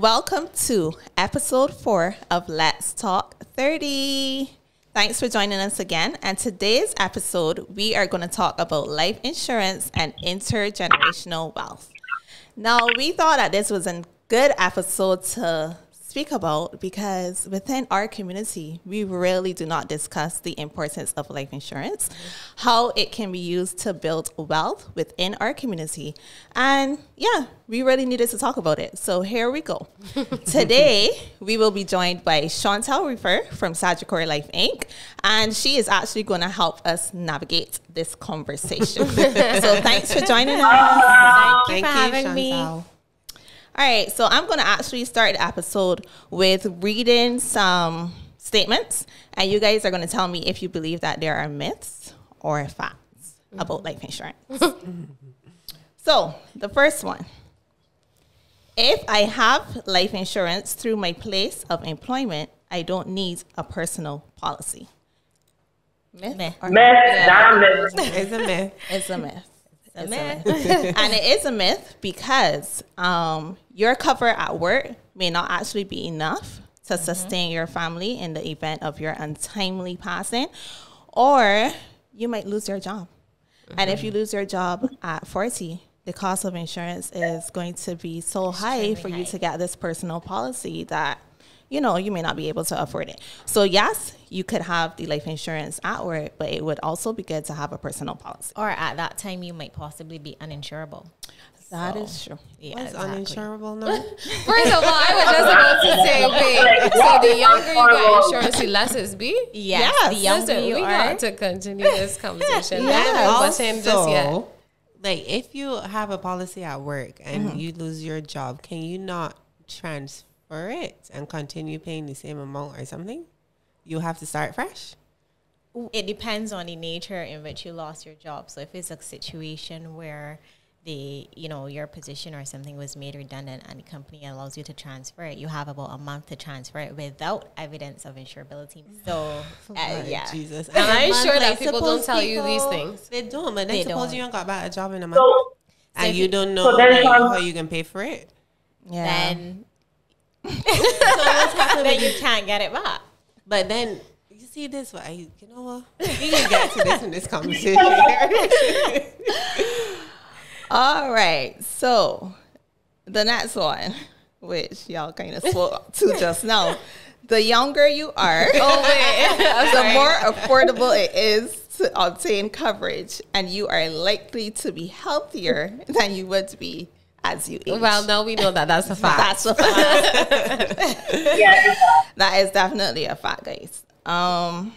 welcome to episode four of Let's Talk 30. Thanks for joining us again. And today's episode, we are going to talk about life insurance and intergenerational wealth. Now, we thought that this was a good episode to speak about because within our community, we really do not discuss the importance of life insurance, how it can be used to build wealth within our community. And yeah, we really needed to talk about it. So here we go. Today, we will be joined by Shontelle Reefer from Sagicor Life Inc. And she is actually going to help us navigate this conversation. so thanks for joining us. Thank you for having me. All right, so I'm going to actually start the episode with reading some statements, and you guys are going to tell me if you believe that there are myths or facts about life insurance. so, the first one if I have life insurance through my place of employment, I don't need a personal policy. Myth? Myth. Myth. myth. It's a myth. It's a myth a myth. and it is a myth because um, your cover at work may not actually be enough to mm-hmm. sustain your family in the event of your untimely passing, or you might lose your job. Mm-hmm. And if you lose your job at 40, the cost of insurance is going to be so Extremely high for high. you to get this personal policy that you know, you may not be able to afford it. So yes, you could have the life insurance at work, but it would also be good to have a personal policy. Or at that time, you might possibly be uninsurable. That so, is true. Yeah, What's exactly. uninsurable now? First of all, I was just about to say, wait. So the younger you got insurance, the less it's be. Yes, yes. the younger Listen, you we are. got to continue this conversation. yeah. Also, just yet. like if you have a policy at work and mm-hmm. you lose your job, can you not transfer? For it and continue paying the same amount or something, you have to start fresh? It depends on the nature in which you lost your job. So if it's a situation where the you know your position or something was made redundant and the company allows you to transfer it, you have about a month to transfer it without evidence of insurability. So uh, yeah, Jesus, and I'm sure like that people don't tell people, you these things. They don't, but then suppose don't. you don't got back a job in a month so, and so you don't know so like, how you can pay for it. Yeah. Then so what's happening? Then you can't get it back. But then you see this way. You know what? We can get to this in this conversation. All right. So the next one, which y'all kind of spoke to just now. The younger you are, oh, the more affordable it is to obtain coverage, and you are likely to be healthier than you would be as you age. Well, no, we know that that's a fact. That's a fact. yeah, that is definitely a fact, guys. Um,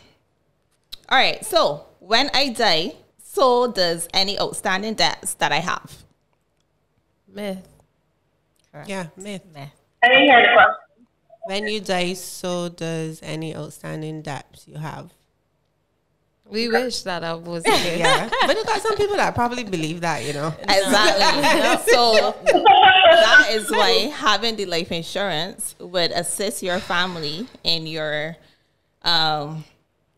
all right. So when I die, so does any outstanding debts that I have. Myth. Correct. Yeah, myth. Myth. I didn't hear the question. When you die, so does any outstanding debts you have. We wish that I was Yeah, but you got some people that probably believe that, you know. Exactly. so that is why having the life insurance would assist your family in your um,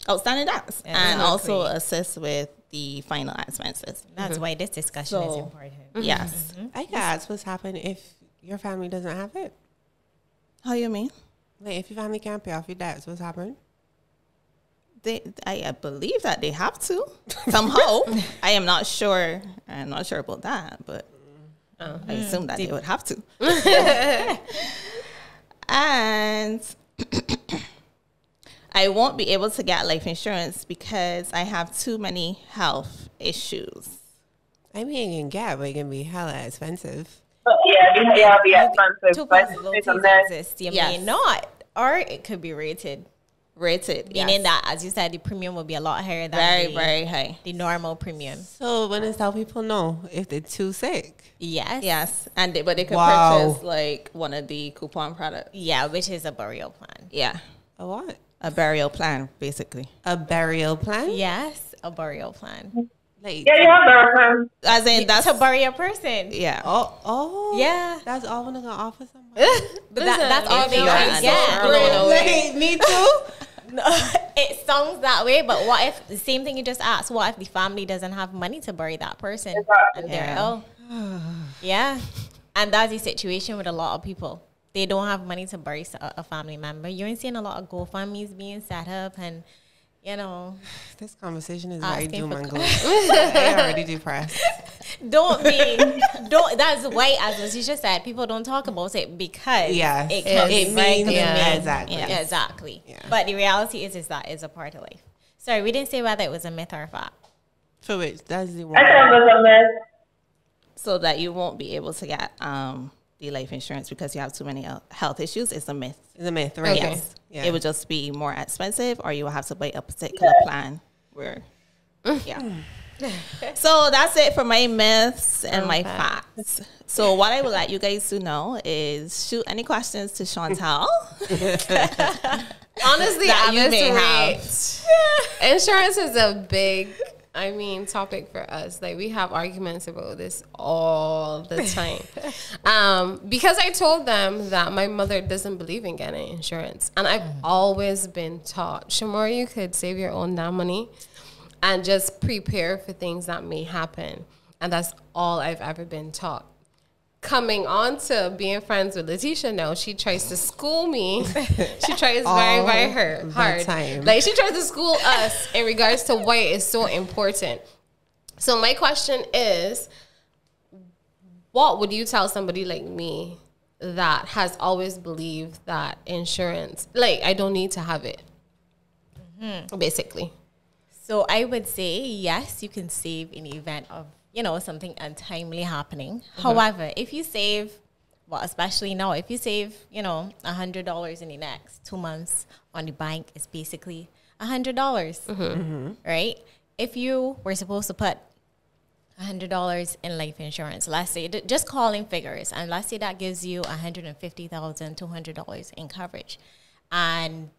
outstanding debts yeah, and also assist with the final expenses. That's mm-hmm. why this discussion so, is important. Mm-hmm. Yes. Mm-hmm. I guess what's happen if your family doesn't have it. How you mean? Like if your family can't pay off your debts, what's happening? They I, I believe that they have to somehow. I am not sure. I'm not sure about that, but uh I assume that Deep. they would have to. and I won't be able to get life insurance because I have too many health issues. I mean, you can get, but it can be hella expensive. But yeah, yeah, be expensive. Two possibilities exist. You yes. may not, or it could be rated rated. Meaning yes. that, as you said, the premium will be a lot higher than very, the, very high. The normal premium. So when is how people know if they're too sick? Yes. Yes. And they, but they could wow. purchase like one of the coupon products. Yeah, which is a burial plan. Yeah. A what? A burial plan, basically. A burial plan? Yes, a burial plan. Like, yeah, you have burial plan. As in that's to bury a person. Yeah. Oh, oh. Yeah. That's all we're gonna offer somebody. but that, that's all they can get. Me too. No, it sounds that way, but what if the same thing you just asked? What if the family doesn't have money to bury that person and they're yeah. ill? yeah, and that's the situation with a lot of people. they don't have money to bury a family member. You ain't seeing a lot of GoFundmes being set up, and you know, This conversation is very doom and gloom. I already depressed. don't be don't. That's why, as Letitia said, people don't talk about it because Yeah, it It comes it right means to the yeah, main- exactly. yeah, exactly. Yeah. But the reality is, is that is a part of life. Sorry, we didn't say whether it was a myth or a fact. For which that's the I thought it was a myth. So that you won't be able to get um, the life insurance because you have too many uh, health issues. It's a myth. It's a myth, right? Okay. Yes. Yeah. It would just be more expensive or you will have to buy a particular plan where mm. yeah. so that's it for my myths and my facts. So what I would like you guys to know is shoot any questions to Chantal. Honestly, That at you may rate, insurance is a big, I mean, topic for us. Like we have arguments about this all the time. um, because I told them that my mother doesn't believe in getting insurance, and I've always been taught, Shamor, you could save your own damn money and just prepare for things that may happen, and that's all I've ever been taught coming on to being friends with Letitia now, she tries to school me. she tries very, very oh, her, hard. time. Like she tries to school us in regards to why it is so important. So my question is, what would you tell somebody like me that has always believed that insurance, like I don't need to have it, mm-hmm. basically. So I would say yes, you can save in the event of you know something untimely happening. Mm-hmm. However, if you save, well, especially now, if you save you know a hundred dollars in the next two months on the bank, it's basically a hundred dollars, mm-hmm. Mm-hmm. right? If you were supposed to put a hundred dollars in life insurance. Let's say d- just calling figures, and let's say that gives you a one hundred and fifty thousand, two hundred dollars in coverage, and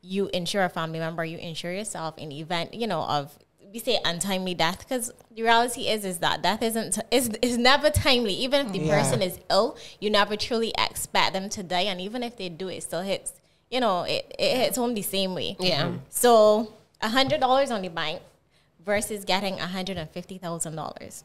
you insure a family member, you insure yourself in the event, you know, of we say untimely death because the reality is is that death isn't is is never timely. Even if the Yeah. person is ill, you never truly expect them to die, and even if they do, it still hits. You know, it, it hits home the same way. Yeah. Mm-hmm. So a hundred dollars on the bank versus getting a hundred and fifty thousand dollars.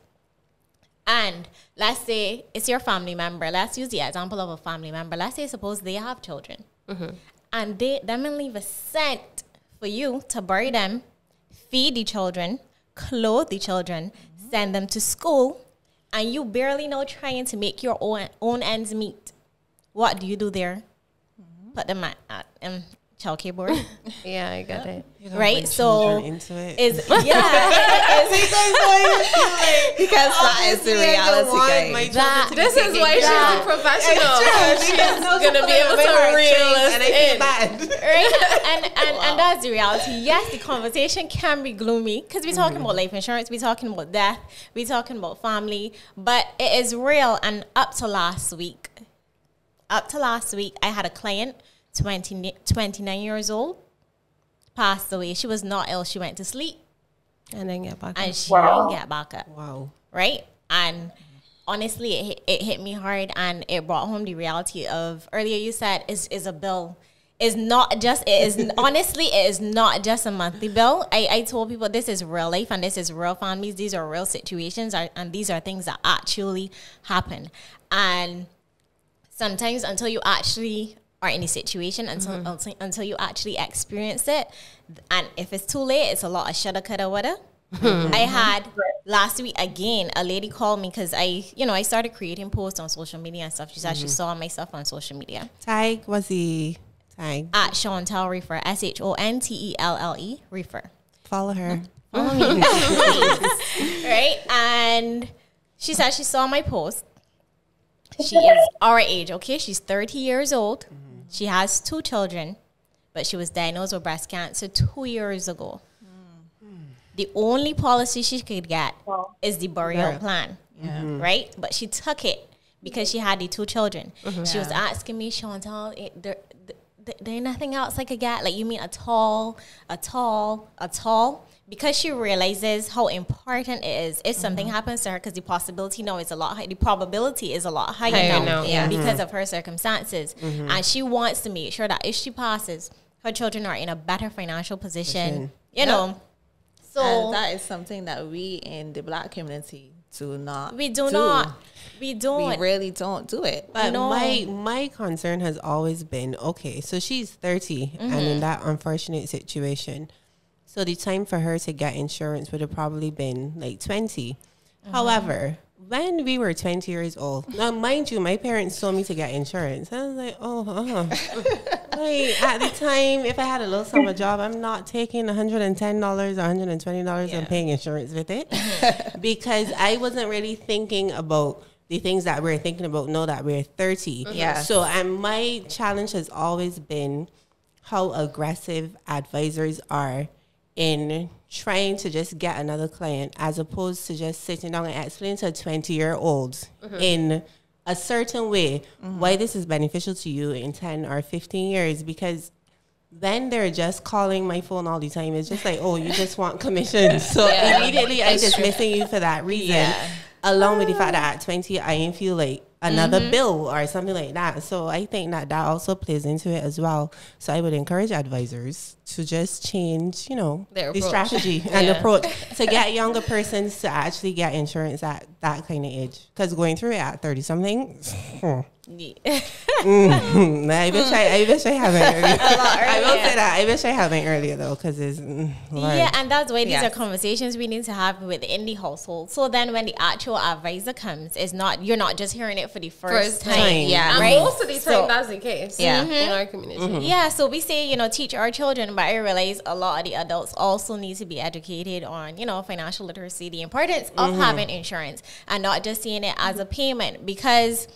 And let's say it's your family member. Let's use the example of a family member. Let's say suppose they have children, mm-hmm. and they them and leave a cent for you to bury them, feed the children, clothe the children, send them to school, and you barely know trying to make your own own ends meet. What do you do there? Put them at, at um, childcare board. Yeah, I got it. You right? So children into it. is yeah, it is- because that is the Obviously, I don't reality, want guys. my That- to This is why she's a professional. She's gonna be able to are reel us and in. bad. right? And and, and that's the reality. Yes, the conversation can be gloomy because we're talking about life insurance, we're talking about death, we're talking about family, but it is real. And up to last week, up to last week, I had a client, 20, 29 years old, passed away. She was not ill. She went to sleep And then get back. Up. And she Wow. didn't get back up Wow. right? And honestly, it hit, it hit me hard, and it brought home the reality of earlier. You said is is a bill. Is not just it is honestly it is not just a monthly bill. I, I told people this is real life and this is real families. These are real situations are, and these are things that actually happen. And sometimes until you actually are in a situation until mm-hmm. until, until you actually experience it and if it's too late it's a lot of shoulda coulda woulda mm-hmm. i had last week again a lady called me because i you know i started creating posts on social media and stuff she said she mm-hmm. saw my stuff on social media Tag was he? Tag. at Shontelle Reefer, S H O N T E L L E Reefer. Follow her. Follow me, right? And she said she saw my post. She is our age, okay? She's 30 years old. She has two children, but she was diagnosed with breast cancer two years ago. Hmm. The only policy she could get Wow. is the burial plan, mm-hmm. right? But she took it because she had the two children. Mm-hmm. She was asking me, Chantal, it, there, there, there ain't nothing else I could get. Like, you mean a tall, a tall, a tall? Because she realizes how important it is. If something mm-hmm. happens to her, because the possibility now is a lot high, the probability is a lot higher, Higher now, now, yeah. because mm-hmm. of her circumstances. Mm-hmm. And she wants to make sure that if she passes, her children are in a better financial position. Position. You know, so and that is something that we in the black community do not. We do not. We We don't. We really don't do it. But No. my my concern has always been okay. So she's 30 and in that unfortunate situation, so the time for her to get insurance would have probably been like 20. However, when we were 20 years old, now mind you, my parents told me to get insurance. I was like, oh, uh like at the time, if I had a low summer job, I'm not taking $110 or $120 and paying insurance with it because I wasn't really thinking about the things that we're thinking about now that we're 30. Yeah. So, and my challenge has always been how aggressive advisors are in trying to just get another client as opposed to just sitting down and explaining to a 20 year old mm-hmm. in a certain way why mm-hmm. this is beneficial to you in 10 or 15 years because then they're just calling my phone all the time. It's just like, oh, you just want commission. So immediately I'm dismissing you for that reason. Along with the ah. fact that at 20, I didn't feel like another mm-hmm. bill or something like that. So I think that that also plays into it as well. So I would encourage advisors to just change, you know, Their the approach. strategy and approach to get younger persons to actually get insurance at that kind of age. Because going through it at 30 something, hmm, Mm, I wish I, I wish I haven't earlier. I will say that. I wish I haven't earlier though, because it's mm, Yeah, and that's why these Yes. are conversations we need to have within the household. So then, when the actual advisor comes, it's not you're not just hearing it for the first, First time. time. Yeah. And Right. most of the time, So- that's the case. Yeah. in our community. Yeah, so we say, you know, teach our children, but I realize a lot of the adults also need to be educated on, you know, financial literacy, the importance of having insurance and not just seeing it as a payment because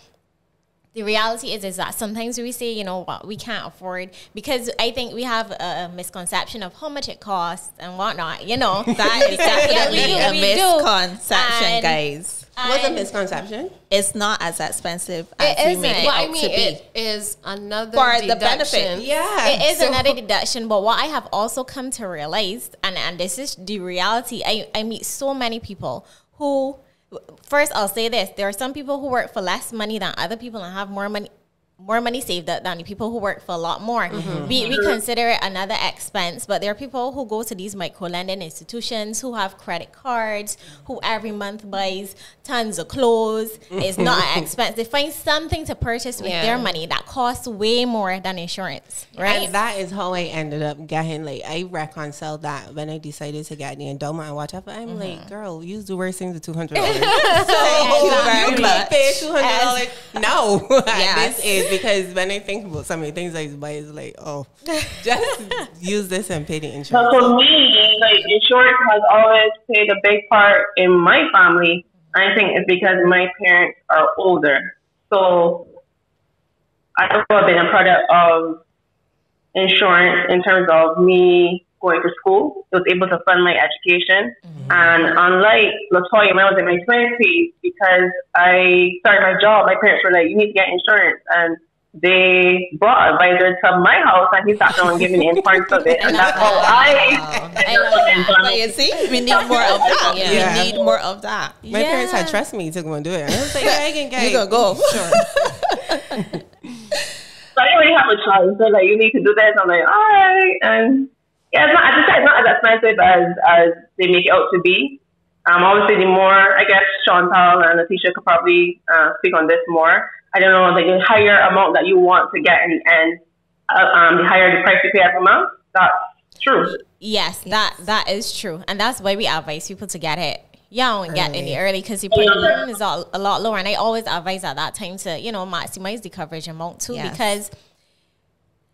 the reality is is that sometimes we say, you know what, we can't afford because I think we have a misconception of how much it costs and whatnot, you know. That is definitely we a we do. misconception, And- guys. What's a misconception? It's not as expensive as It we make isn't. it Well, I mean, to be. it is another For the benefit. Yeah. It is So- another deduction, but what I have also come to realize, and, and this is the reality, I, I meet so many people who, first I'll say this, there are some people who work for less money than other people and have more money more money saved up than the people who work for a lot more. Mm-hmm. We, we mm-hmm. consider it another expense, but there are people who go to these micro lending institutions who have credit cards, who every month buys tons of clothes. It's not an expense. They find something to purchase with Yeah. their money that costs way more than insurance, right? And that is how I ended up getting like I reconciled that when I decided to get the endowment and whatever. I'm like, mm-hmm. girl, use the worst things to two hundred dollars. Thank you um, you pay two hundred dollars. No, Yes. this is because when I think about some of the things I buy, it's like, oh, just use this and pay the But insurance. for me, like insurance has always played a big part in my family. I think it's because my parents are older. So I've been a product of insurance in terms of me going to school. It was able to fund my education. Mm-hmm. And unlike Latoya, when I was in my twenties, because I started my job, my parents were like, "You need to get insurance," and they brought advisor to my house, and he sat down and gave me the importance of it, and that's how I. I love that. But you see, we need more of that. Yeah. We need more of that. My parents had trust me to go and do it. And I was like, yeah, I can get You it. gonna go. Sure. So I didn't really have a choice. They're like, you need to do this. I'm like, all right. And yeah, it's not, as I said, it's not as expensive as, as they make it out to be. Um, obviously, the more, I guess Chantal and Letitia could probably uh, speak on this more. I don't know, like the higher amount that you want to get in the end, uh, um, the higher the price you pay every month. That's true. Yes, that that is true, and that's why we advise people to get it young and get in the early because the premium is a, a lot lower. And I always advise at that time to you know maximize the coverage amount too Yes. because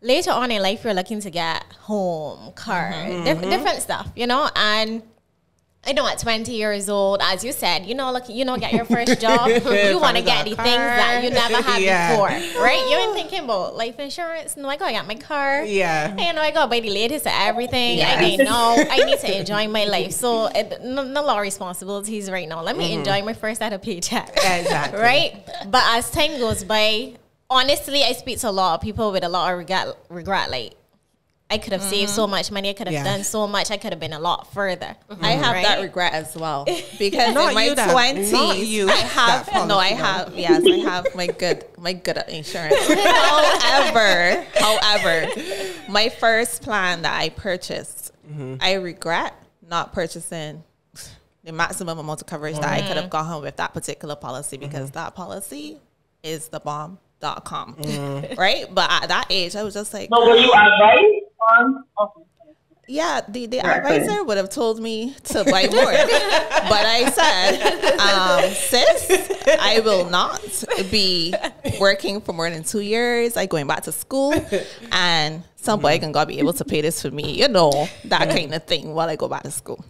later on in life you're looking to get home, car, diff- different stuff, you know, and. you know at 20 years old, as you said, you know, look, you know, get your first job. you want to get the a things that you never had Yeah. before, right? You ain't thinking about life insurance. No, I gotta get my car. Yeah. You know, I gotta buy the latest of everything. I know I need to enjoy my life. So, it, no, no lot of responsibilities right now. Let me enjoy my first out of paycheck. Exactly. right? But as time goes by, honestly, I speak to a lot of people with a lot of regret. Regret, like I could have saved so mm-hmm. much money. I could have Yeah. done so much. I could have been a lot further. Mm-hmm. I have that regret as well because Not in my you twenties, you I have that no, I have yes, I have my good, my good insurance. however, however, my first plan that I purchased, mm-hmm. I regret not purchasing the maximum amount of coverage that I could have gotten with that particular policy because that policy is the bomb.com. Right? But at that age, I was just like, But were you advised on? Okay. yeah, the, the Right. advisor would have told me to buy more. but I said, um, sis, I will not be working for more than two years. I going back to school and somebody can God be able to pay this for me, you know, that kind of thing while I go back to school.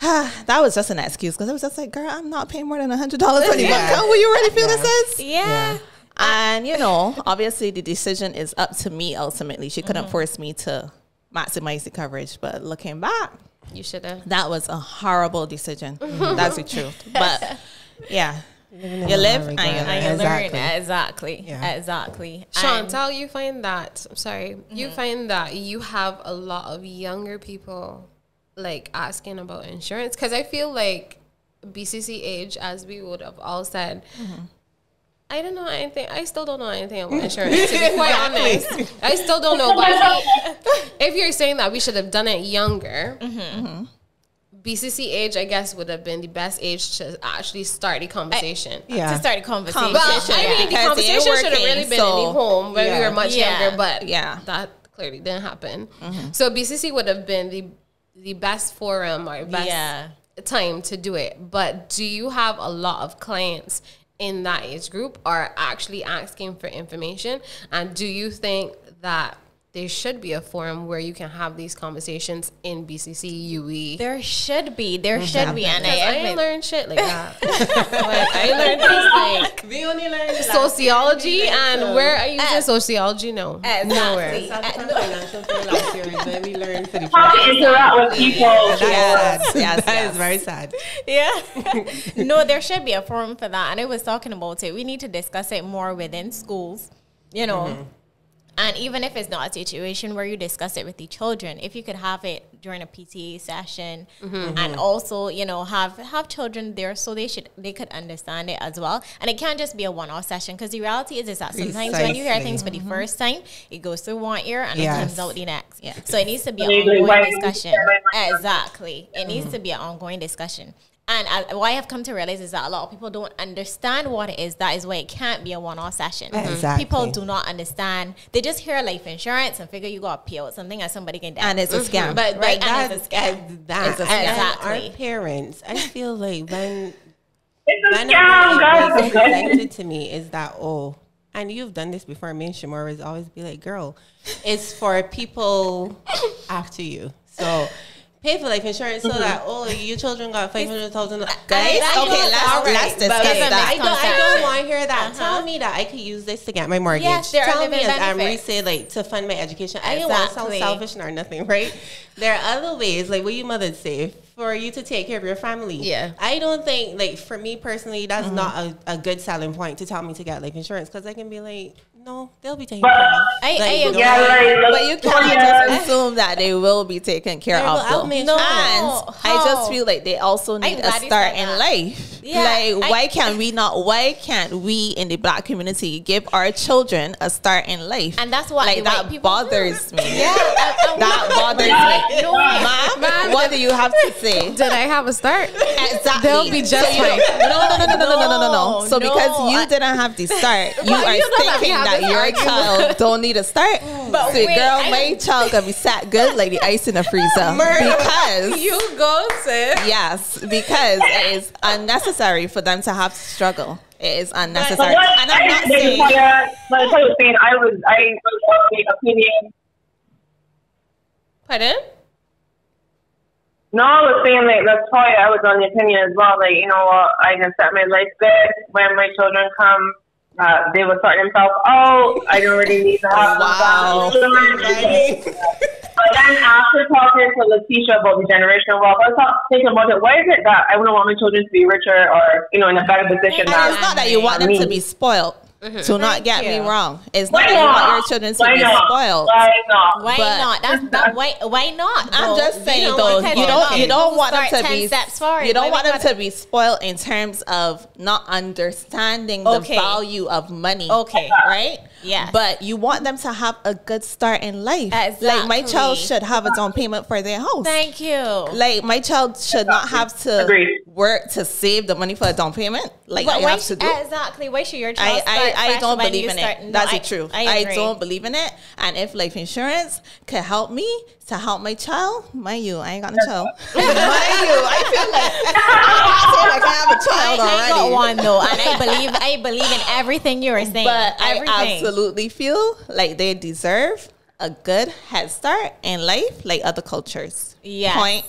that was just an excuse because I was just like, girl, I'm not paying more than a hundred dollars on your Yeah. account. Will you really feel this is? Yeah. And you know, obviously the decision is up to me ultimately. She couldn't mm-hmm. force me to maximize the coverage. But looking back, You should have. that was a horrible decision. Mm-hmm. That's the truth. But yeah. You live and you learn. Exactly. learn exactly, Yeah. exactly. And- Chantal, you find that I'm sorry, you mm-hmm. find that you have a lot of younger people like asking about insurance because I feel like BCC age, as we would have all said. I don't know anything. I still don't know anything about insurance. To be quite honest, I still don't know. But if, if you're saying that we should have done it younger, mm-hmm. BCC age, I guess, would have been the best age to actually start the conversation. Yeah. to start a conversation. Well, Conversation, I mean, the conversation ain't should have really been so- in the home when we were much Yeah. younger, but Yeah. that clearly didn't happen. Mm-hmm. So BCC would have been the the best forum or best Yeah. time to do it. But do you have a lot of clients in that age group are actually asking for information? And do you think that there should be a forum where you can have these conversations in BCC UE? there should be, there should be, and Because I, I ain't learned shit like that. like, I learned things like We only learned sociology and where are you using sociology? No. exactly. financial fair last year we learned for the How to interact with people. That is Yes, sad. yes, That yes. is very sad. Yeah. no, there should be a forum for that. And I was talking about it. We need to discuss it more within schools, you know. Mm-hmm. And even if it's not a situation where you discuss it with the children, if you could have it during a PTA session mm-hmm. and mm-hmm. also, you know, have have children there so they should they could understand it as well. And it can't just be a one off session because the reality is is that sometimes when you hear Precisely. things for the first time, it goes through one ear and it Yes. comes out the next. Yeah. So it needs to be an Maybe ongoing discussion. Exactly. It needs to be an ongoing discussion. And I, what I have come to realize is that a lot of people don't understand what it is. That is why it can't be a one-off session. Mm-hmm. Exactly. People do not understand. They just hear life insurance and figure you got to pay out something and somebody can die. And it's a mm-hmm. scam. But Right, right, and that, it's a scam. and that, It's a scam. Exactly. our parents, I feel like when It's a scam, was guys. presented to me is that oh, and you've done this before. Me and Shamora is always be like, girl, it's for people after you. So. Pay for life insurance so that oh your children got five hundred thousand. Guys, okay, let's- let's discuss I don't, I don't want to hear that. Uh-huh. Tell me that I could use this to get my mortgage. Yes, there are Tell me living as Amri benefits. say like to fund my education. Exactly. I don't want to sound selfish or nothing, right? There are other ways, like what you mother say, for you to take care of your family. Yeah. I don't think like for me personally, that's Mm-hmm. not a, a good selling point to tell me to get life insurance because I can be like, no, they'll be taking But- care of. I- Like, I agree. Yeah, like, But you can't just assume that they will be taken care They of. will though. outmatch No, you. and I just feel like they also need a start in that. life. Yeah, like, I- why can't we not? Why can't we in the black community give our children a start in life? And that's what like that white people bothers me. yeah. and- and That bothers me. Mom, what do you have to say? Did I have a start? Exactly. They'll be just fine. don't- No, no, no, no, no, no, no, no, no. No, So because you I- didn't have the start, you are you know thinking have that your argument. child don't need a start. But so wait, girl, I- my child gonna be sat good like the ice in the freezer because you go, sis. yes, because it is unnecessary for them to have to struggle. It is But unnecessary, what and I'm not I saying. Latoya, but Latoya was saying I was I was of the opinion. Pardon? No, I was saying like Latoya, I was on the opinion as well. Like you know what, I can set my life good when my children come. Uh, they will sort themselves out. I don't really need to have Wow. But then after talking to Letitia about the generational wealth, I was thinking about it. Why is it that I wouldn't want my children to be richer or you know in a better position? And than it's not that you want them me? to be spoiled. Mm-hmm. Do not get me wrong. It's Why not that you want not? your children to Why be not? spoiled. Why not? Why But- not? That's that. Why? Why not? I'm though? just saying You though, you don't you don't want them to be steps forward. you don't want them gotta- be spoiled in terms of not understanding the value of money. Okay. right? Yes. But you want them to have a good start in life. Like my child should have a down payment for their house. Thank you. like my child should not have to Agreed. work to save the money for a down payment. Like but I have to do. exactly why should your I, child start I, I don't believe in start- it. No, That's I- the truth. I, I, don't believe in it. And if life insurance could help me to help my child, mind you, I ain't got no child. mind you, I feel like I feel like I have a child I already. got one though, and I believe I believe in everything you were saying. But everything. I absolutely feel like they deserve a good head start in life, like other cultures. Yes. Point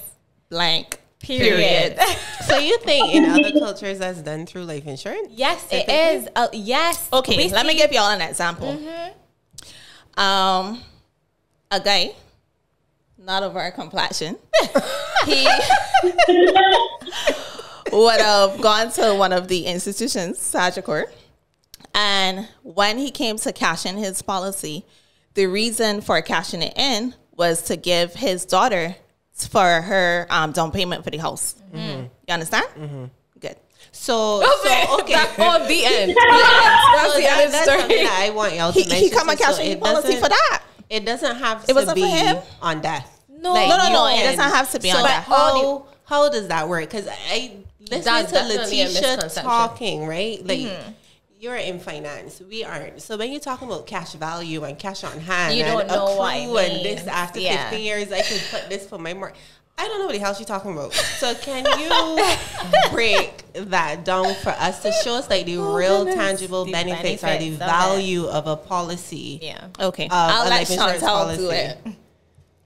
blank. Period. Period. So you think in other cultures that's done through life insurance? yes, it is. Uh, yes. Okay, We let me give y'all an example. Um, a guy, not of our complexion, he would have gone to one of the institutions, Sagicor, and when he came to cash in his policy, the reason for cashing it in was to give his daughter for her um, down payment for the house. Mm-hmm. You understand? Good. So, Okay, so okay. That's all the end. That's, the end of the that's story. that I want y'all to He, mention. he come and cash So in policy for that. It doesn't have It to be on death. No. No, no, no. It doesn't have to be so on death. How, how does that work? Because I That's to Letitia talking, right? Like Mm-hmm. you're in finance, we aren't. So when you're talking about cash value and cash on hand, You don't know what it accrue and this after Yeah. 15 years, I could put this for my mark. I don't know what the hell she's talking about. So can you break that down for us to show us like the real tangible The benefits, or the benefits of value of a policy? Yeah. Okay. I'll let Shontelle do it.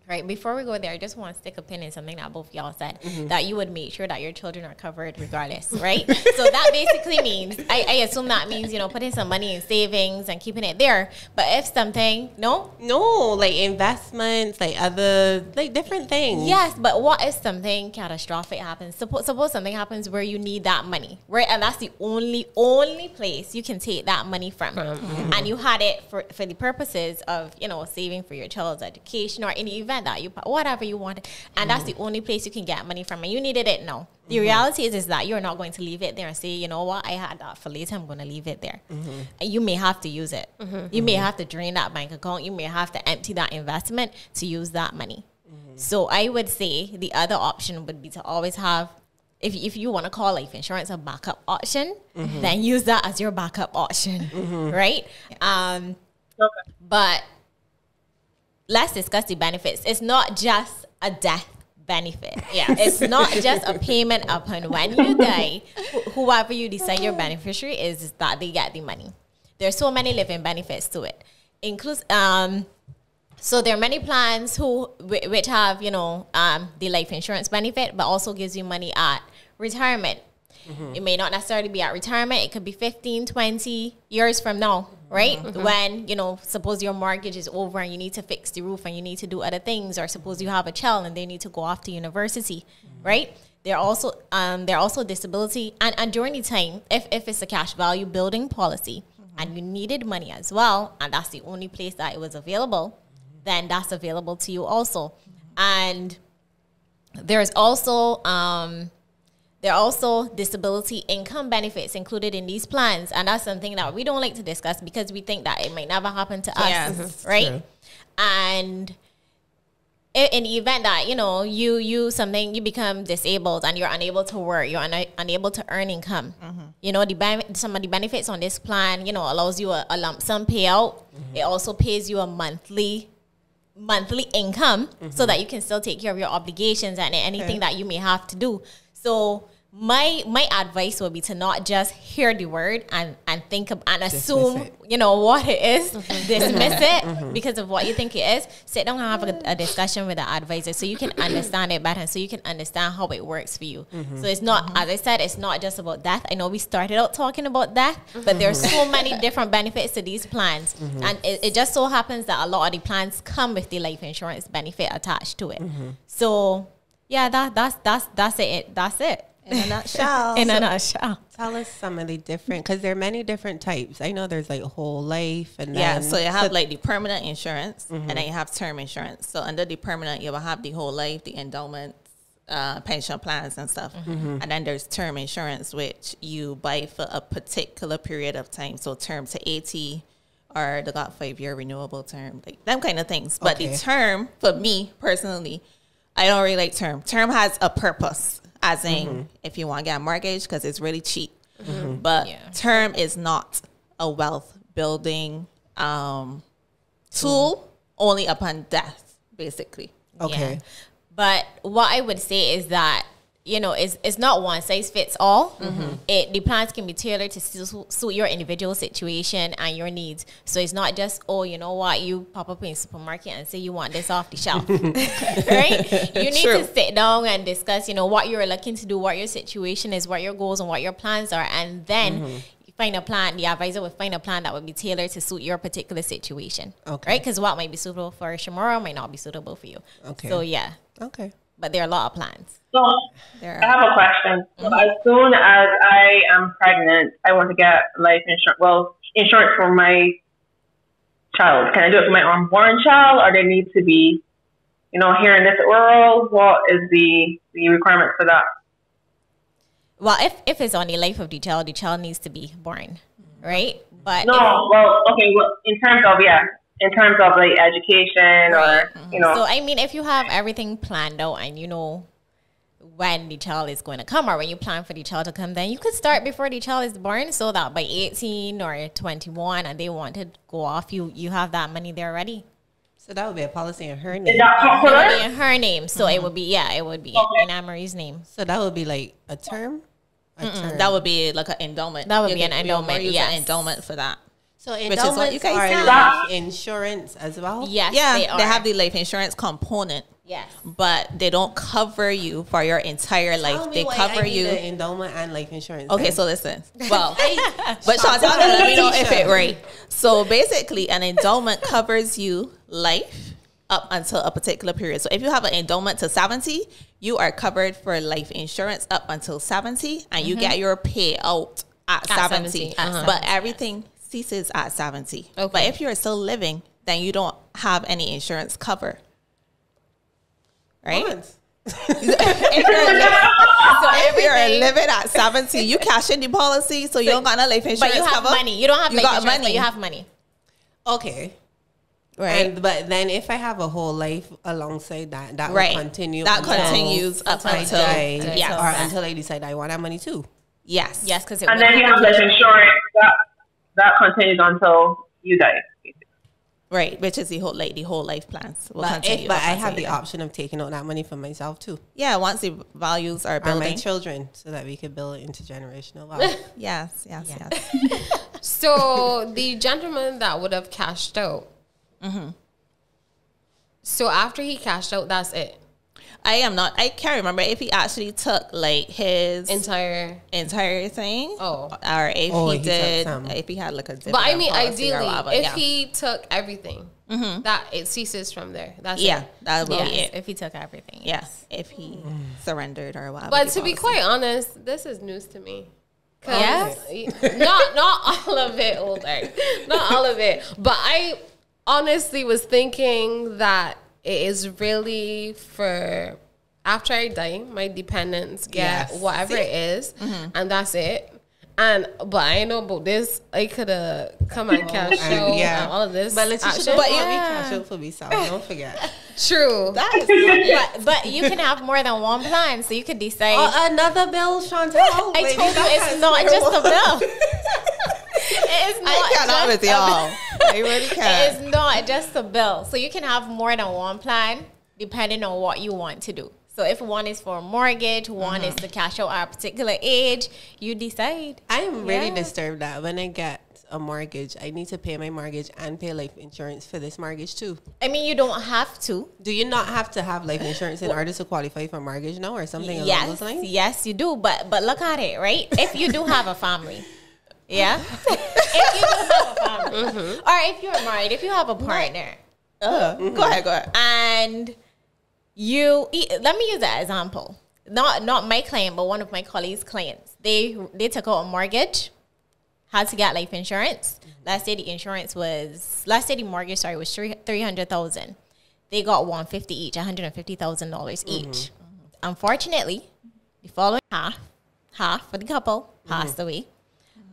Right. Before we go there, I just want to stick a pin in something that both y'all said Mm-hmm. that you would make sure that your children are covered regardless, right? so that basically means I, I assume that means you know putting some money in savings and keeping it there. But if something, no, No, like investments, like other, like different things. Yes, but what if something catastrophic happens? Suppose suppose something happens where you need that money, right? And that's the only only place you can take that money from, and you had it for for the purposes of you know saving for your child's education or any event that you whatever you want, and that's the mm. only place you can get money from, and you needed it. No, the mm-hmm. reality is is that you're not going to leave it there and say, you know what, I had that for later. I'm going to leave it there. Mm-hmm. And you may have to use it. Mm-hmm. You may have to drain that bank account. You may have to empty that investment to use that money. So I would say the other option would be to always have, if, if you want to call life insurance a backup option, then use that as your backup option, right? Um, Okay. but let's discuss the benefits. It's not just a death benefit. Yeah, it's not just a payment upon when you die. Wh- Whoever you decide your beneficiary is, is that they get the money. There's so many living benefits to it. Includes um, so there are many plans who whi- which have you know um, the life insurance benefit, but also gives you money at retirement. It may not necessarily be at retirement. It could be 15, 20 years from now, right? Mm-hmm. Mm-hmm. When, you know, suppose your mortgage is over and you need to fix the roof and you need to do other things, or suppose you have a child and they need to go off to university, mm-hmm. right? They're also um, there are also disability and, and during the time, if, if it's a cash value building policy and you needed money as well, and that's the only place that it was available, then that's available to you also. And there's also um, there are also disability income benefits included in these plans, and that's something that we don't like to discuss because we think that it might never happen to us, right? true. And in the event that you know you you something you become disabled and you're unable to work, you're una- unable to earn income. Mm-hmm. You know the some of the benefits on this plan, you know, allows you a, a lump sum payout. Mm-hmm. It also pays you a monthly monthly income so mm-hmm. that you can still take care of your obligations and anything that you may have to do. So my my advice would be to not just hear the word and and think of, and assume it. you know what it is, mm-hmm. dismiss mm-hmm. it mm-hmm. because of what you think it is. Sit down and have a, a discussion with the advisor so you can understand it better, so you can understand how it works for you. So it's not, as I said, it's not just about death. I know we started out talking about death, but there's so many different benefits to these plans, and it, it just so happens that a lot of the plans come with the life insurance benefit attached to it. So yeah, that that's that's that's it. That's it. In a nutshell. In a nutshell. Tell us some of the different, because there are many different types. I know there's like whole life and Yeah, then, so you have like the permanent insurance and mm-hmm. then you have term insurance. So under the permanent, you will have the whole life, the endowments, uh, pension plans and stuff. Mm-hmm. Mm-hmm. And then there's term insurance, which you buy for a particular period of time. So term to 80 or the got five year renewable term, like them kind of things. But Okay. the term for me personally, I don't really like term. Term has a purpose, as in Mm-hmm. if you want to get a mortgage because it's really cheap. But Yeah. term is not a wealth building um, tool only upon death, basically. Okay. Yeah. But what I would say is that you know it's it's not one size fits all. Mm-hmm. It the plans can be tailored to su- suit your individual situation and your needs. So it's not just oh you know what you pop up in supermarket and say you want this off the shelf, right? You need True. to sit down and discuss you know what you're looking to do, what your situation is, what your goals and what your plans are, and then. Mm-hmm. Find a plan. The advisor will find a plan that would be tailored to suit your particular situation. Okay. Right? Because what might be suitable for Shamora might not be suitable for you. Okay. So yeah, Okay. But there are a lot of plans. So There I have a question. So mm-hmm. as soon as I am pregnant, I want to get life insurance. Well, insurance for my child. Can I do it for my unborn child, or they need to be, you know, here in this world? What is the the requirement for that? Well, if if it's on the life of the child, the child needs to be born, right? But No, well, okay. Well, in terms of yeah, in terms of like education or mm-hmm. you know, So I mean, if you have everything planned out and you know when the child is going to come or when you plan for the child to come, then you could start before the child is born, so that by eighteen or twenty one, and they want to go off, you you have that money there already. So that would be a policy in her is name. that It would popular? be in her name, so it mm-hmm. would be yeah, it would be in Anne Marie's name. So that would be like a term. A term. That would be like an endowment. That would You be an endowment, Yeah, endowment for that. So is what you endowments guys are said. life insurance as well. Yes, Yeah, they, they, have the life insurance component, yes. but they don't cover you for your entire life. Tell me they why cover I need you. an endowment and life insurance. Okay, then. so listen. Well, but Chantal, Chantal, let me know if it right. So basically, an endowment covers you life up until a particular period. So if you have an endowment to 70, you are covered for life insurance up until 70, and you get your payout at, At 70. 70, uh-huh. But everything ceases at 70. But if you're still living, then you don't have any insurance cover. Right? Once. if you're living, So if you're living at 70, you cash in the policy, so you don't got no life insurance but you have cover. money. You don't have You life got insurance, money. but you have money. Okay. Right. And but then if I have a whole life alongside that, that right. will continue. That until continues up I until die, yes. or until I decide I want that money too. yes. Yes, because and then you have life insurance that that continues until you die. Right, which is the whole like the whole life plans will But if, but I have the option of taking out that money for myself too, Yeah, once the values are or my children, so that we could build into generational wealth. yes, yes, Yeah. yes. So the gentleman that would have cashed out. Mm-hmm. So after he cashed out, that's it. I am not. I can't remember if he actually took like his Entire. entire thing. Oh. or if Oh, he, he did, if he had like a. But I mean, ideally, whatever, if yeah. he took everything, mm-hmm. that it ceases from there. That's yeah, it. that would yes, be it. if he took everything. Yeah, if he mm. surrendered or whatever. But to be policy. quite honest, this is news to me. Yes? not not all of it, older, not all of it. But I honestly was thinking that it is really for after I die, my dependents get Yes. whatever it is, mm-hmm. and that's it. And but I know about this. I could have come and cash And, out yeah. and all of this. But Letitia, action. don't But but yeah. me cash out for myself. Don't forget. True. That is so- But, but you can have more than one plan, so you could decide. Oh, another bill, Chantal. I Lady, told you that it's not has- just a bill. It is not I cannot just with a y'all. I really can't. is not just a bill. So you can have more than one plan depending on what you want to do. So if one is for a mortgage, one is mm-hmm. to cash out at a particular age, you decide. I am really Yeah. disturbed that when I get a mortgage, I need to pay my mortgage and pay life insurance for this mortgage too. I mean, you don't have to. Do you not have to have life insurance in order to qualify for mortgage now or something along Yes, those lines? yes, you do. But but look at it, right? If you do have a family, yeah. if you have a family, Mm-hmm. or if you're married, if you have a partner, Uh, Go ahead, go ahead. and you let me use that example. Not not my client but one of my colleagues clients. They they took out a mortgage had to get life insurance. Let's say the insurance was let's say the mortgage sorry was three 300000 they got 150 each $150000 each. Unfortunately the following half half for the couple passed away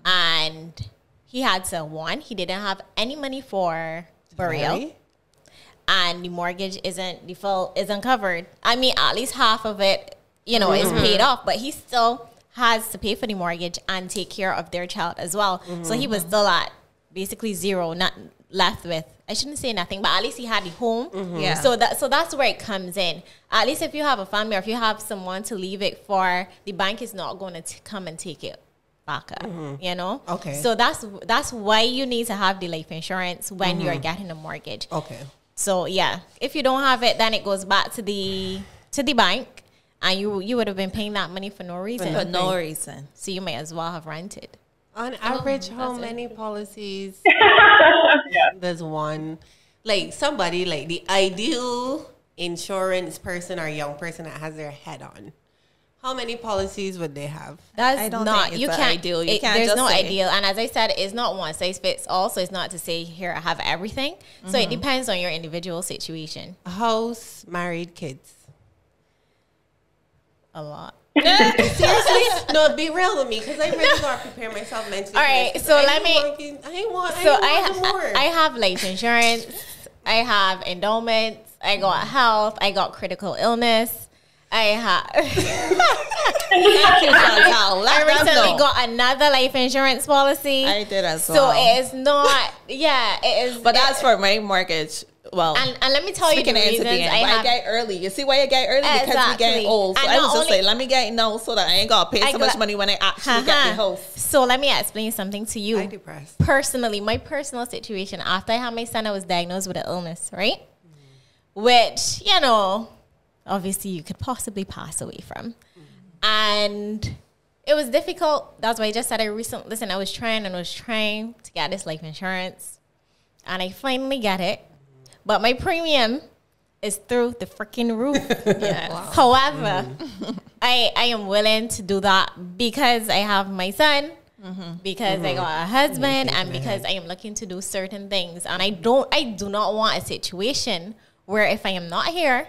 and he had to one, he didn't have any money for burial. Right? and the mortgage isn't the full isn't covered. I mean, at least half of it, you know, is mm-hmm. paid off, but he still has to pay for the mortgage and take care of their child as well. So he was mm-hmm. still at basically zero, not left with. I shouldn't say nothing, but at least he had the home. Mm-hmm. Yeah. So that so that's where it comes in. At least if you have a family or if you have someone to leave it for, the bank is not going to come and take it back up. Mm-hmm. You know. Okay. So that's that's why you need to have the life insurance when you're mm-hmm. getting a mortgage. Okay. So yeah, if you don't have it, then it goes back to the to the bank, and you you would have been paying that money for no reason. For no reason. so you may as well have rented. On oh, average, how many policies does one, like somebody, like the ideal insurance person or young person that has their head on? How many policies would they have? That's I don't not think you can't. ideal. You it- can't there's just no say. ideal, and as I said, it's not one size fits all. So it's not to say here I have everything. So Mm-hmm. it depends on your individual situation. House, married, kids. A lot. Seriously? no, be real with me because I really got to prepare myself mentally. All for right, this, 'cause so I let me- walking- I want. So I, I want no more. I have life insurance. I have endowments. I got health. I got critical illness. I have. Thank you, Shontelle. Let I recently know. got another life insurance policy. I did as so well. So it is not. Yeah, it is. But that's for my mortgage. Well, and, and let me tell you the speaking into reasons the end, I why I get early. You see why I get early because we Exactly. getting old. So And I was not just only- like, let me get now so that I ain't gotta pay I so much money when I actually get the Uh-huh. house. So let me explain something to you. I depressed. Personally, my personal situation after I had my son, I was diagnosed with an illness, right? Which, you know, obviously you could possibly pass away from. And it was difficult. That's why I just said I recently, listen, I was trying and I was trying to get this life insurance. And I finally get it. But my premium is through the freaking roof. However, mm-hmm. I I am willing to do that because I have my son, mm-hmm. because I mm-hmm. got a husband, and because I am looking to do certain things. And I don't I do not want a situation where if I am not here,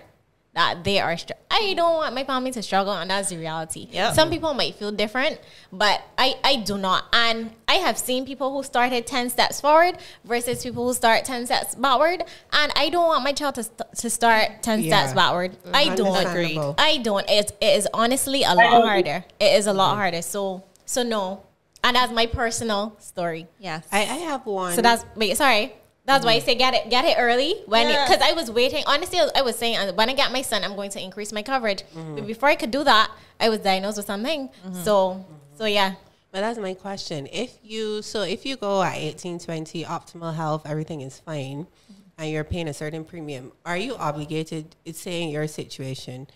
that they are. Str- I don't want my family to struggle, and that's the reality. Yep. Some people might feel different, but I I do not. And I have seen people who started ten steps forward versus people who start ten steps backward, and I don't want my child to st- to start ten Yeah. steps backward. I don't agree. I don't. It's, it is honestly a lot harder. It is a lot harder. So so no, and that's my personal story. Yes. I, I have one. So that's wait, sorry. That's why I mm. say get it get it early when Yeah. because I was waiting. Honestly, I was, saying uh, when I get my son, I'm going to increase my coverage. Mm-hmm. But before I could do that, I was diagnosed with something. Mm-hmm. So so yeah. But that's my question. If you so if you go at eighteen twenty, optimal health, everything is fine, mm-hmm. and you're paying a certain premium, are you obligated? It's saying your situation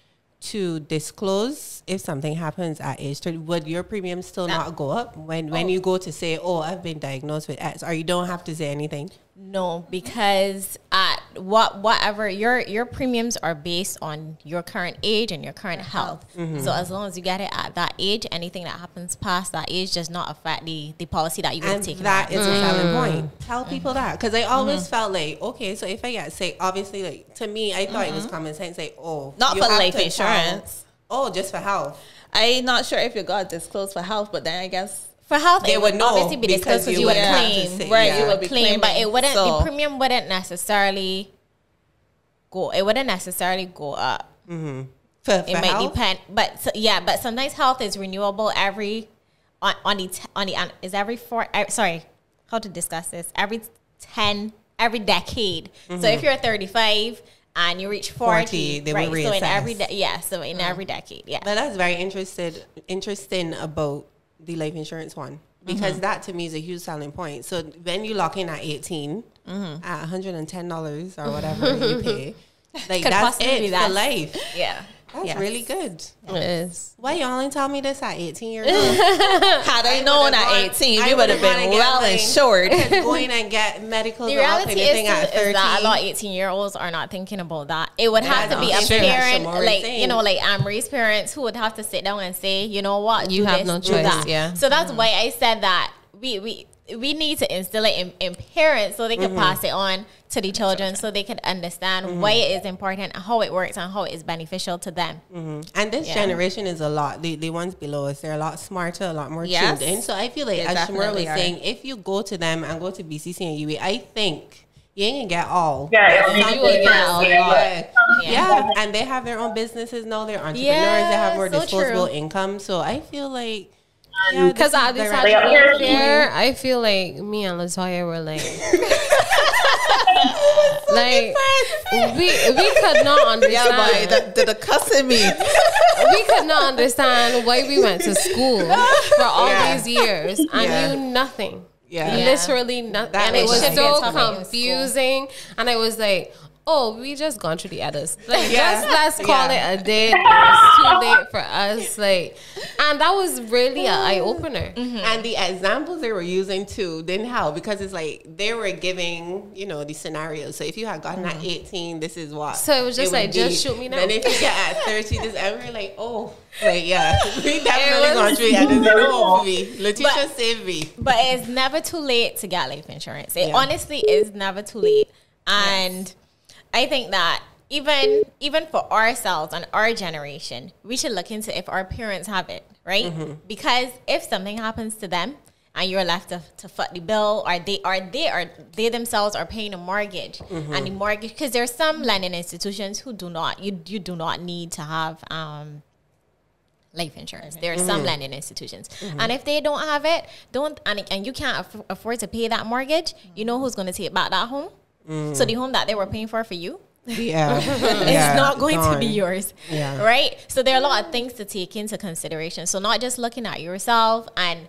to disclose if something happens at age 30 would your premium still not go up when when oh. you go to say oh i've been diagnosed with x or you don't have to say anything? No, because at what whatever your your premiums are based on your current age and your current health. Mm-hmm. So as long as you get it at that age, anything that happens past that age does not affect the the policy that you would have and taken. that out. is a selling mm. point tell people that because i always mm-hmm. felt like okay so if i get sick obviously like to me i thought it was mm-hmm. common sense like oh Not for life to tell- insurance. oh just for health I'm not sure if you got disclosed for health, but then I guess For health, They it would would know obviously be discussed because you would would claim, say- right, yeah. you would claim, but it wouldn't. So- The premium wouldn't necessarily go. It wouldn't necessarily go up. Mm-hmm. for, for It might health? depend, but so, yeah, but sometimes health is renewable every on on the on the on, is every four. Sorry, how to discuss this? Every ten, every decade. So if mm-hmm. you're 35 and you reach 40, 40, they will right? So in every de- yeah, so in mm. every decade, yeah. But that's very interested interesting about the life insurance one because Mm-hmm. that to me is a huge selling point. So when you lock in at 18 Mm-hmm. at 110 dollars or whatever you pay, like that's it that. for life. yeah. That's Yes. really good. It is. Why you only tell me this at 18 years old? had I, known at gone- 18, I we would have been gone and well get, like, insured. going and get medical The or all reality kind of is, thing at too, 30. is that a lot of 18 year olds are not thinking about that. It would have Yeah, to be a sure. parent, like, saying. you know, like Amory's parents who would have to sit down and say, you know what, You do have this, no choice, that. yeah. So that's why I said that we, we, we need to instill it in, in parents so they can Mm-hmm. pass it on to the children so they can understand why it is important, how it works, and how it is beneficial to them. And this Yeah. generation is a lot. The, the ones below us, they're a lot smarter, a lot more Yes. tuned in. So I feel like, They as Shamara was are. saying, if you go to them and go to BCC and UA, I think you ain't gonna get all. Yeah, you will get get all. a Yeah. Yeah. Yeah. and they have their own businesses now. They're entrepreneurs. Yeah, they have more so disposable true. income. So I feel like, yeah, Because this I is the decided right- to Like, work there, I feel like me and Latoya were like, like we we could not Yeah, boy, understand. the, the, the cussing me. we could not understand why we went to school for all Yeah. these years and Yeah. knew nothing. Yeah. Literally nothing. That and it was so Should be a topic in confusing. And I was like, oh, we just gone through the others. Like, Yeah. just let's call Yeah. it a day. It's too late for us. Like, and that was really an eye opener. Mm-hmm. And the examples they were using too didn't help because it's like they were giving, you know, the scenarios. So if you had gotten at mm-hmm. 18, this is what. So it was just would like, just shoot me now. And if you get at 30, this, and we're like, oh, like, yeah, we definitely gone through it. And it's like, oh, me. Letitia But- saved me. But it's never too late to get life insurance. It Yeah. honestly is never too late. And I think that even even for ourselves and our generation, we should look into if our parents have it, right? Mm-hmm. Because if something happens to them and you're left to, to foot the bill or they are they are they themselves are paying a mortgage mm-hmm. and the mortgage because there's some lending institutions who do not you you do not need to have um life insurance. There are some mm-hmm. lending institutions, and if they don't have it, don't and, and you can't aff- afford to pay that mortgage. You know who's going to take back that home? So the home that they were paying for for you, Yeah. it's not going to be yours, Yeah. right? So there are a lot of things to take into consideration. So not just looking at yourself and.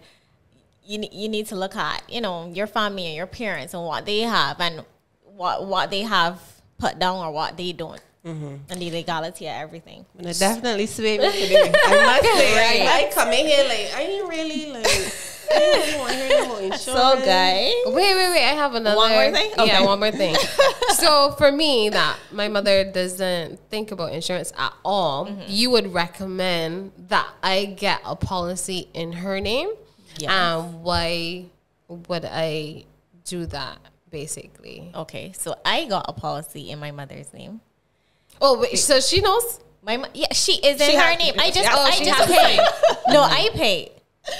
You, you need to look at you know your family and your parents and what they have and what what they have put down or what they don't mm-hmm. and the legality of everything. And it definitely swayed me today. I must say, I, I come in here like, I ain't really like, I ain't really want to hear about insurance. So, guys. Wait, wait, wait. I have another. One more thing? Yeah, one more thing. so for me, that my mother doesn't think about insurance at all, Mm-hmm. you would recommend that I get a policy in her name. Yes. And why would I do that, basically? Okay, so I got a policy in my mother's name. Oh, wait, so she knows? My mo- yeah, she is in She her has- name. I just Yeah, I just has to paid. no, I paid.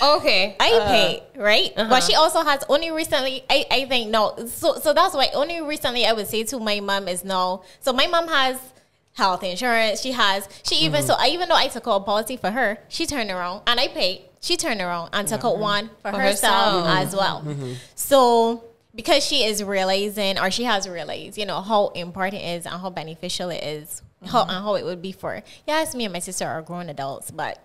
Okay. I Uh, paid, right? uh-huh. But she also has only recently. I, I think no. So so that's why only recently I would say to my mom is no. So my mom has health insurance. She has. She even Mm-hmm. so. I even though I took out a policy for her, she turned around and I paid. She turned around and took out one for, For herself, herself. as well. Mm-hmm. So because she is realizing or she has realized, you know, how important it is and how beneficial it is, how Mm-hmm. and how it would be for yes, me and my sister are grown adults, but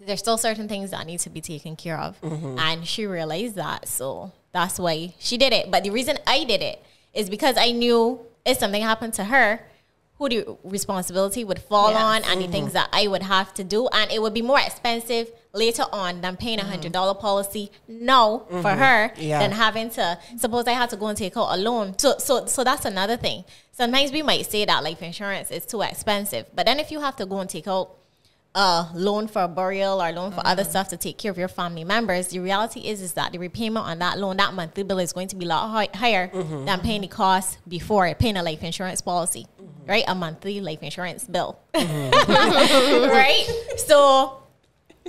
there's still certain things that need to be taken care of. Mm-hmm. And she realized that. So that's why she did it. But the reason I did it is because I knew if something happened to her, who the responsibility would fall Yes. on and the things mm-hmm. that I would have to do. And it would be more expensive later on than paying a mm-hmm. hundred dollar policy now for mm-hmm. her Yeah. than having to suppose I had to go and take out a loan. So so so that's another thing. Sometimes we might say that life insurance is too expensive. But then if you have to go and take out a loan for a burial or loan for other mm-hmm. stuff to take care of your family members, the reality is is that the repayment on that loan, that monthly bill is going to be a lot hi- higher mm-hmm. than paying the cost before paying a life insurance policy, mm-hmm. right? A monthly life insurance bill, right? So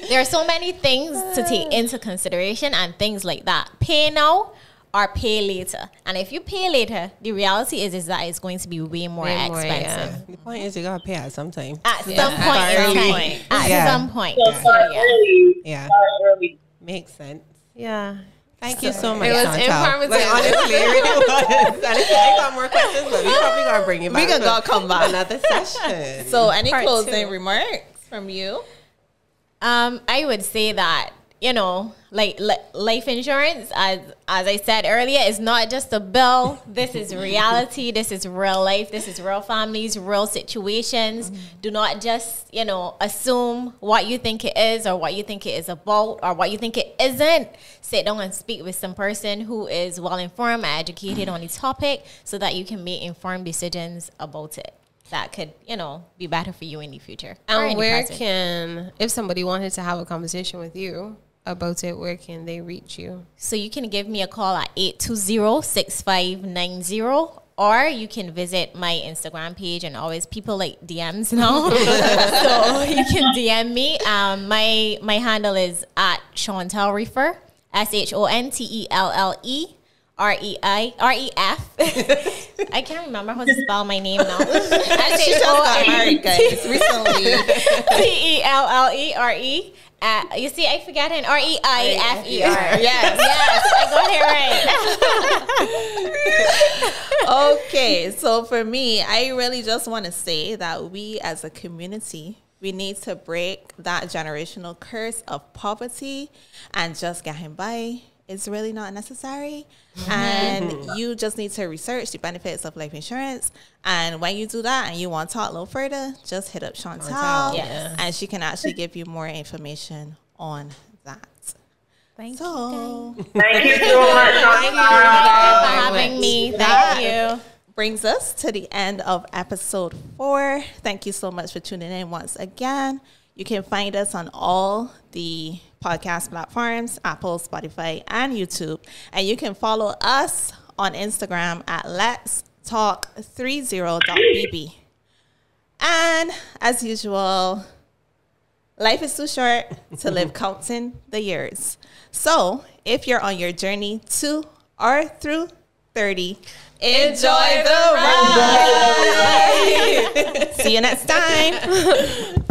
there are so many things to take into consideration and things like that. Pay now or pay later. And if you pay later, the reality is is that it's going to be way more Way more, expensive. yeah. The point is, you gotta pay at some time. At Yeah, some at point some point. At Yeah. some point. So So, start yeah. early. Yeah. Early. Makes sense. Yeah. Thank you so much, It was Shontelle. informative. Like, honestly, it really was. And if I got more questions, but we probably gotta bring you back. We can for go come back. Another session. So, any Part closing two. remarks from you? Um, I would say that you know, like life insurance, as as I said earlier, is not just a bill. This is reality. This is real life. This is real families, real situations. Do not just you know assume what you think it is or what you think it is about or what you think it isn't. Sit down and speak with some person who is well informed and educated on the topic, so that you can make informed decisions about it. That could you know be better for you in the future. And where present. can, if somebody wanted to have a conversation with you, about it, where can they reach you? So you can give me a call at 820-6590 or you can visit my Instagram page and always people like DMs now. so you can DM me. Um, my my handle is at Shontelle Reifer. S H O N T E L L E R E I R E F. I can't remember how to spell my name now. S She just got married, guys, recently. T E L L E R E. Uh, you see, I forgot an R E I F E R. Yes. Yes, I got it right. okay, so for me, I really just want to say that we as a community, we need to break that generational curse of poverty and just getting by. It's really not necessary. Mm-hmm. And you just need to research the benefits of life insurance. And when you do that and you want to talk a little further, just hit up Shontelle. Shontelle, yes. And she can actually give you more information on that. Thank you Thank you so much, Shontelle. for having me. Thank you. brings us to the end of episode four. Thank you so much for tuning in once again. You can find us on all the podcast platforms Apple, Spotify, and YouTube. And you can follow us on Instagram at Let's Talk 30.bb. And as usual, life is too short to live counting the years. So if you're on your journey to or through 30, enjoy the ride. See you next time.